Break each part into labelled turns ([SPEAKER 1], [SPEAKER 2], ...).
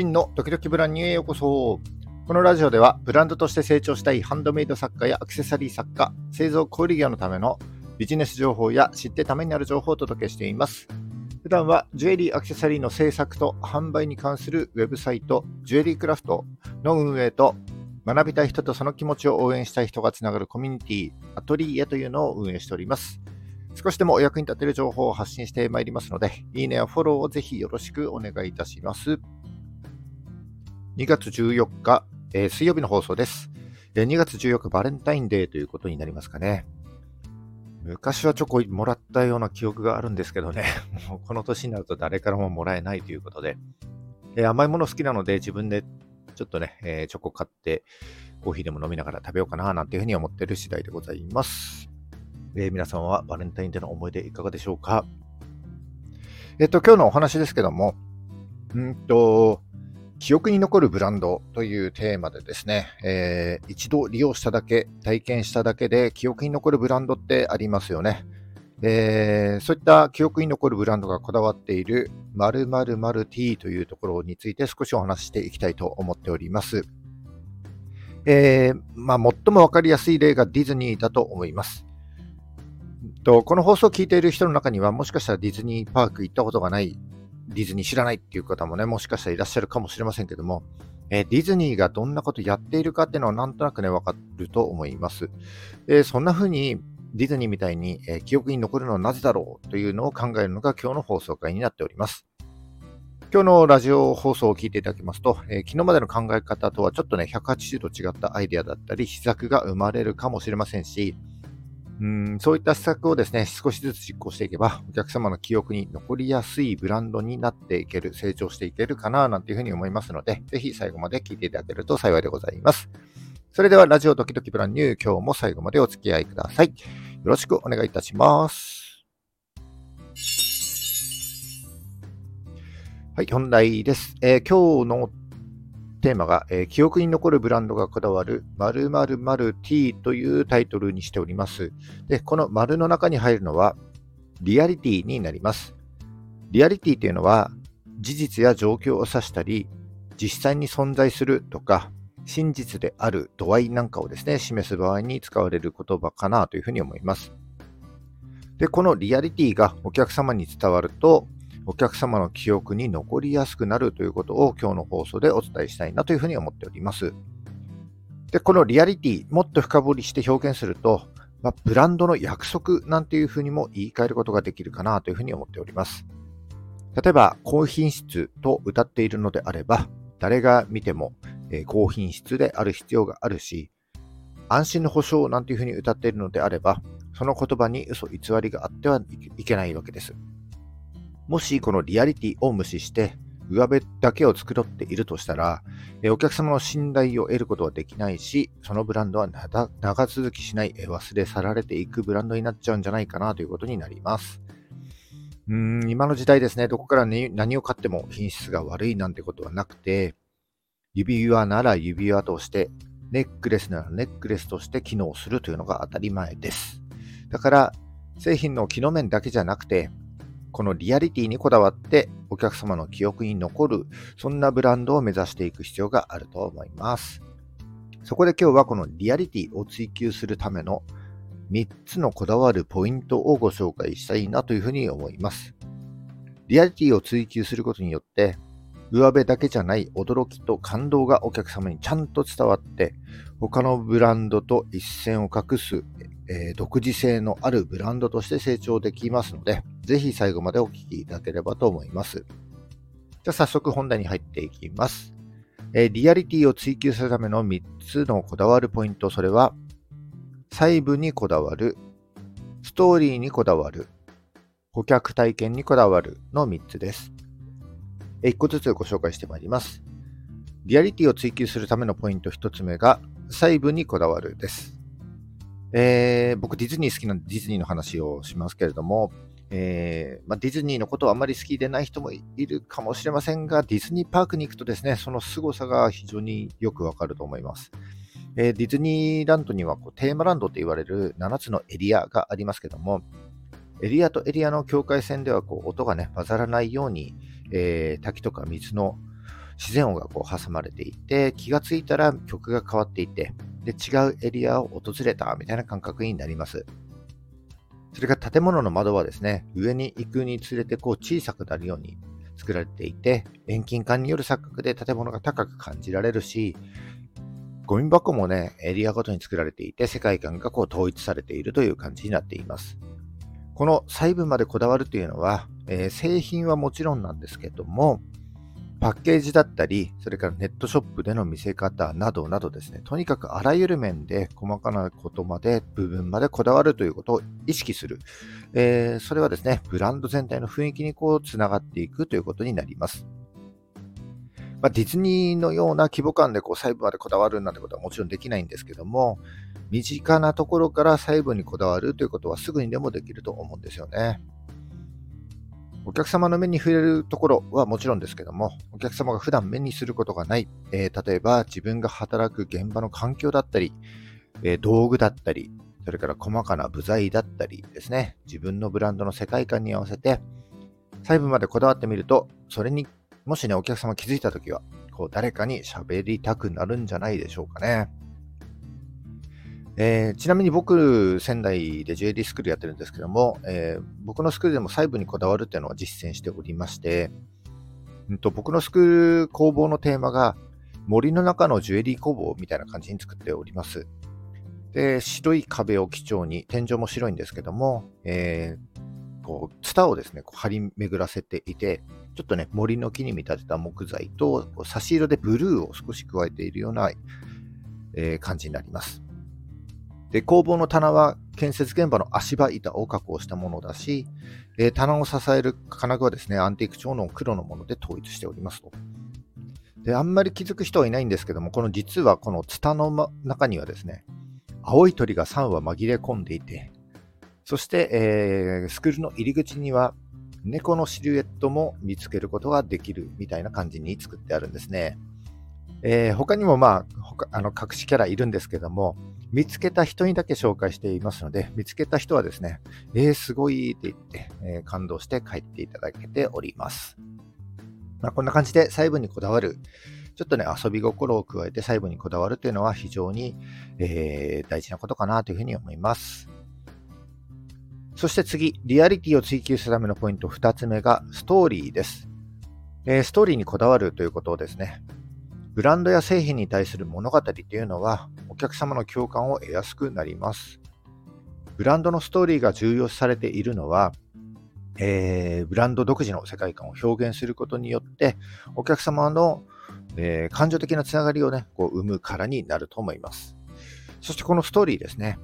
[SPEAKER 1] 真の時々ブランニューへようこそ。このラジオではブランドとして成長したいハンドメイド作家やアクセサリー作家、製造小売業のためのビジネス情報や知ってためになる情報をお届けしています。普段はジュエリーアクセサリーの制作と販売に関するウェブサイト、ジュエリークラフトの運営と学びたい人とその気持ちを応援したい人がつながるコミュニティ、アトリエというのを運営しております。少しでもお役に立てる情報を発信してまいりますので、いいねやフォローをぜひよろしくお願いいたします。2月14日、えー、水曜日の放送です。2月14日バレンタインデーということになりますかね。昔はチョコもらったような記憶があるんですけどね、もうこの年になると誰からももらえないということで、えー、甘いもの好きなので自分でちょっとね、えー、チョコ買ってコーヒーでも飲みながら食べようかななんていうふうに思ってる次第でございます。えー、皆さんはバレンタインデーの思い出いかがでしょうか？えっ、と、今日のお話ですけども、うんと、記憶に残るブランドというテーマでですね、えー、一度利用しただけ、体験しただけで記憶に残るブランドってありますよね。えー、そういった記憶に残るブランドがこだわっている〇〇〇 T というところについて少しお話ししていきたいと思っております。えー、まあ、最もわかりやすい例がディズニーだと思います。とこの放送を聞いている人の中にはもしかしたらディズニーパーク行ったことがないディズニー知らないっていう方もね、もしかしたらいらっしゃるかもしれませんけども、えー、ディズニーがどんなことやっているかっていうのはなんとなくね、わかると思います。えー、そんな風にディズニーみたいに、えー、記憶に残るのはなぜだろうというのを考えるのが今日の放送回になっております。今日のラジオ放送を聞いていただきますと、えー、昨日までの考え方とはちょっとね、180度違ったアイデアだったり、施策が生まれるかもしれませんし、うんそういった施策をですね、少しずつ実行していけば、お客様の記憶に残りやすいブランドになっていける、成長していけるかな、なんていうふうに思いますので、ぜひ最後まで聞いていただけると幸いでございます。それでは、ラジオドキドキブランニュー、今日も最後までお付き合いください。よろしくお願いいたします。はい、本題です。えー、今日のテーマが、えー、記憶に残るブランドがこだわる〇〇〇 T というタイトルにしております。で、この丸の中に入るのはリアリティになります。リアリティというのは事実や状況を指したり、実際に存在するとか、真実である度合いなんかをですね、示す場合に使われる言葉かなというふうに思います。で、このリアリティがお客様に伝わると、お客様の記憶に残りやすくなるということを今日の放送でお伝えしたいなというふうに思っております。で、このリアリティ、もっと深掘りして表現すると、まあ、ブランドの約束なんていうふうにも言い換えることができるかなというふうに思っております。例えば、高品質と歌っているのであれば、誰が見ても、え高品質である必要があるし、安心の保証なんていうふうに歌っているのであれば、その言葉に嘘偽りがあってはいけないわけです。もしこのリアリティを無視して、上辺だけを繕っているとしたら、お客様の信頼を得ることはできないし、そのブランドは長続きしない、忘れ去られていくブランドになっちゃうんじゃないかなということになります。うーん今の時代ですね、どこから、ね、何を買っても品質が悪いなんてことはなくて、指輪なら指輪として、ネックレスならネックレスとして機能するというのが当たり前です。だから、製品の機能面だけじゃなくて、このリアリティにこだわってお客様の記憶に残る、そんなブランドを目指していく必要があると思います。そこで今日はこのリアリティを追求するための3つのこだわるポイントをご紹介したいなというふうに思います。リアリティを追求することによって、上辺だけじゃない驚きと感動がお客様にちゃんと伝わって、他のブランドと一線を画すえー、独自性のあるブランドとして成長できますので、ぜひ最後までお聞きいただければと思います。じゃあ早速本題に入っていきます。えー、リアリティを追求するための3つのこだわるポイント、それは、細部にこだわる、ストーリーにこだわる、顧客体験にこだわるの3つです。え1個ずつご紹介してまいります。リアリティを追求するためのポイント1つ目が、細部にこだわるです。えー、僕ディズニー好きなんでディズニーの話をしますけれども、えー、まあ、ディズニーのことはあまり好きでない人もいるかもしれませんが、ディズニーパークに行くとですね、その凄さが非常によくわかると思います。えー、ディズニーランドにはこうテーマランドと言われる7つのエリアがありますけども、エリアとエリアの境界線ではこう音がね、混ざらないように、えー、滝とか水の自然音がこう挟まれていて、気がついたら曲が変わっていて、で、違うエリアを訪れたみたいな感覚になります。それから建物の窓はですね、上に行くにつれてこう小さくなるように作られていて、遠近感による錯覚で建物が高く感じられるし、ゴミ箱もね、エリアごとに作られていて、世界観がこう統一されているという感じになっています。この細部までこだわるというのは、えー、製品はもちろんなんですけども、パッケージだったり、それからネットショップでの見せ方などなどですね、とにかくあらゆる面で細かなことまで、部分までこだわるということを意識する。えー、それはですね、ブランド全体の雰囲気にこう、つながっていくということになります。まあ、ディズニーのような規模感でこう細部までこだわるなんてことはもちろんできないんですけども、身近なところから細部にこだわるということはすぐにでもできると思うんですよね。お客様の目に触れるところはもちろんですけども、お客様が普段目にすることがない、えー、例えば自分が働く現場の環境だったり、えー、道具だったり、それから細かな部材だったりですね、自分のブランドの世界観に合わせて、細部までこだわってみると、それにもしね、お客様気づいたときは、こう誰かに喋りたくなるんじゃないでしょうかね。えー、ちなみに僕、仙台で JD スクールやってるんですけども、えー、僕のスクールでも細部にこだわるっていうのは実践しておりまして、うんと、僕のスクール工房のテーマが森の中のジュエリー工房みたいな感じに作っております。で、白い壁を基調に、天井も白いんですけども、えー、こう、ツタをですね、こう張り巡らせていて、ちょっとね、森の木に見立てた木材と、差し色でブルーを少し加えているような、えー、感じになります。で、工房の棚は建設現場の足場板を加工したものだし、えー、棚を支える金具はですね、アンティーク調の黒のもので統一しておりますと。で、あんまり気づく人はいないんですけども、この実はこのツタの中にはですね、青い鳥が3羽紛れ込んでいて、そして、えー、スクールの入り口には猫のシルエットも見つけることができるみたいな感じに作ってあるんですね。えー、他にもまあ、あの隠しキャラいるんですけども、見つけた人にだけ紹介していますので、見つけた人はですね、えー、すごいって言って、えー、感動して帰っていただけております。まあ、こんな感じで細部にこだわる、ちょっとね、遊び心を加えて細部にこだわるというのは非常に、えー、大事なことかなというふうに思います。そして次、リアリティを追求するためのポイント2つ目がストーリーです。えー、ストーリーにこだわるということですね、ブランドや製品に対する物語というのは、お客様の共感を得やすくなります。ブランドのストーリーが重要視されているのは、えー、ブランド独自の世界観を表現することによって、お客様の、えー、感情的なつながりをね、こう生むからになると思います。そしてこのストーリーですね。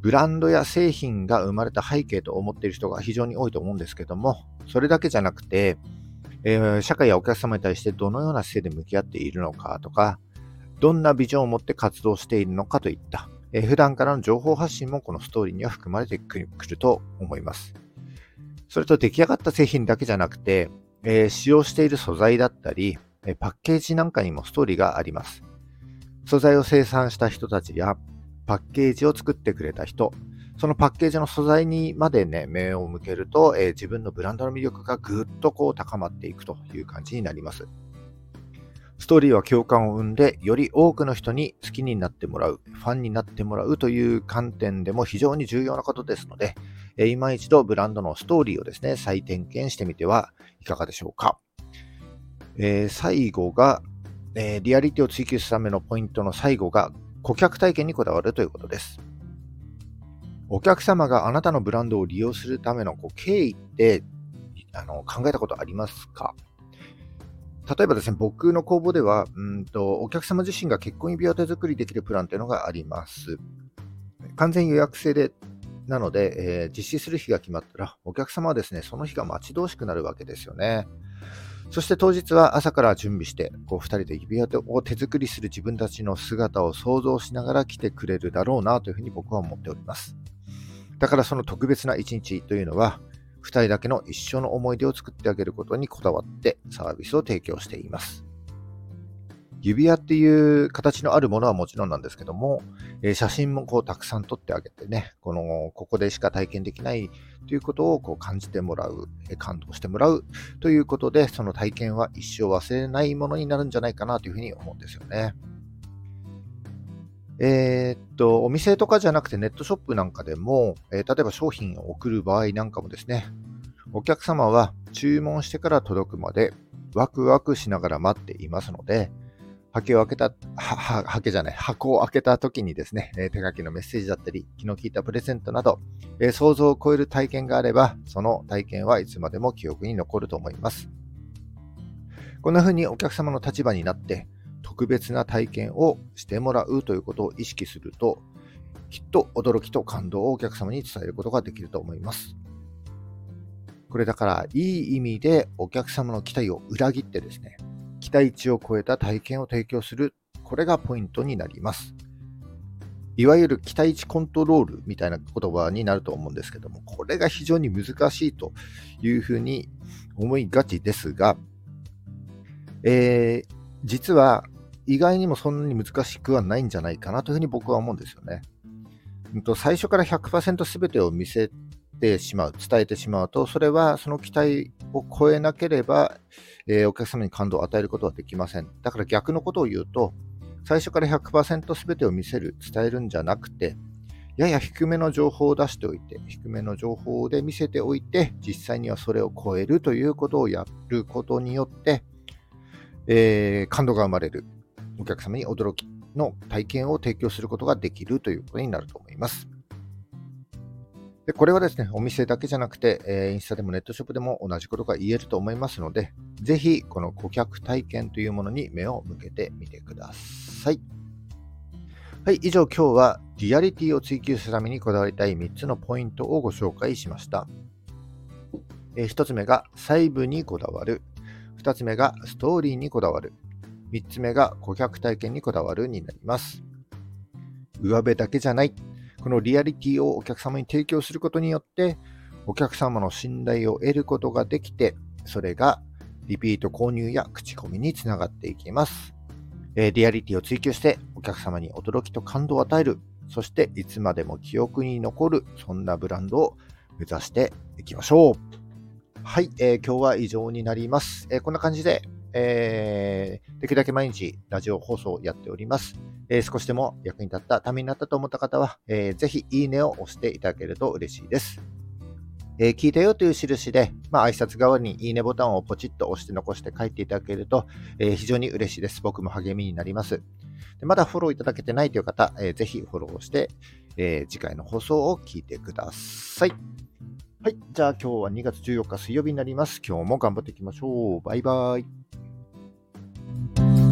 [SPEAKER 1] ブランドや製品が生まれた背景と思っている人が非常に多いと思うんですけども、それだけじゃなくて、えー、社会やお客様に対してどのような姿勢で向き合っているのかとか、どんなビジョンを持って活動しているのかといった、えー、普段からの情報発信もこのストーリーには含まれてくると思います。それと出来上がった製品だけじゃなくて、えー、使用している素材だったり、えパッケージなんかにもストーリーがあります。素材を生産した人たちや、パッケージを作ってくれた人、そのパッケージの素材にまでね、目を向けると、えー、自分のブランドの魅力がぐっとこう高まっていくという感じになります。ストーリーは共感を生んで、より多くの人に好きになってもらう、ファンになってもらうという観点でも非常に重要なことですので、えー、今一度ブランドのストーリーをですね、再点検してみてはいかがでしょうか。えー、最後が、え、リアリティを追求するためのポイントの最後が、顧客体験にこだわるということです。お客様があなたのブランドを利用するためのこう経緯ってあの考えたことありますか？例えばですね、僕の工房では、うんと、お客様自身が結婚指輪手作りできるプランというのがあります。完全予約制で、なので、えー、実施する日が決まったら、お客様はですね、その日が待ち遠しくなるわけですよね。そして当日は朝から準備して、こう2人で指輪を手作りする自分たちの姿を想像しながら来てくれるだろうなというふうに僕は思っております。だからその特別な一日というのは、2人だけの一生の思い出を作ってあげることにこだわってサービスを提供しています。指輪っていう形のあるものはもちろんなんですけども、え、写真もこうたくさん撮ってあげてね、この、ここでしか体験できないということをこう感じてもらう、え、感動してもらうということで、その体験は一生忘れないものになるんじゃないかなというふうに思うんですよね。えー、っと、お店とかじゃなくてネットショップなんかでも、えー、例えば商品を送る場合なんかもですね、お客様は注文してから届くまでワクワクしながら待っていますので、箱を開けた、は、は、はじゃない、箱を開けた時にですね、えー、手書きのメッセージだったり、気の利いたプレゼントなど、えー、想像を超える体験があれば、その体験はいつまでも記憶に残ると思います。こんな風にお客様の立場になって、特別な体験をしてもらうということを意識すると、きっと驚きと感動をお客様に伝えることができると思います。これだから、いい意味でお客様の期待を裏切ってですね、期待値を超えた体験を提供する、これがポイントになります。いわゆる期待値コントロールみたいな言葉になると思うんですけども、これが非常に難しいというふうに思いがちですが、えー、実は意外にもそんなに難しくはないんじゃないかなというふうに僕は思うんですよね。最初から100%全てを見せてしまう、伝えてしまうと、それはその期待を超えなければ、えー、お客様に感動を与えることはできません。だから逆のことを言うと、最初から100%全てを見せる、伝えるんじゃなくて、やや低めの情報を出しておいて、低めの情報で見せておいて、実際にはそれを超えるということをやることによって、えー、感動が生まれる。お客様に驚きの体験を提供することができるということになると思います。でこれはですね、お店だけじゃなくて、え、インスタでもネットショップでも同じことが言えると思いますので、ぜひこの顧客体験というものに目を向けてみてください。はい、以上今日はリアリティを追求するためにこだわりたい3つのポイントをご紹介しました。え、1つ目が細部にこだわる。2つ目がストーリーにこだわる。3つ目が顧客体験にこだわるになります。上辺だけじゃない。このリアリティをお客様に提供することによって、お客様の信頼を得ることができて、それがリピート購入や口コミにつながっていきます。え、リアリティを追求してお客様に驚きと感動を与える、そしていつまでも記憶に残る、そんなブランドを目指していきましょう。はい、えー、今日は以上になります。えー、こんな感じで、えー、できるだけ毎日ラジオ放送をやっております。えー、少しでも役に立った、ためになったと思った方は、えー、ぜひいいねを押していただけると嬉しいです。えー、聞いたよという印で、まあ、挨拶代わりにいいねボタンをポチッと押して残して書いていただけると、えー、非常に嬉しいです。僕も励みになります。でまだフォローいただけてないという方、えー、ぜひフォローして、えー、次回の放送を聞いてください。はい。じゃあ今日は2月14日水曜日になります。今日も頑張っていきましょう。バイバイ。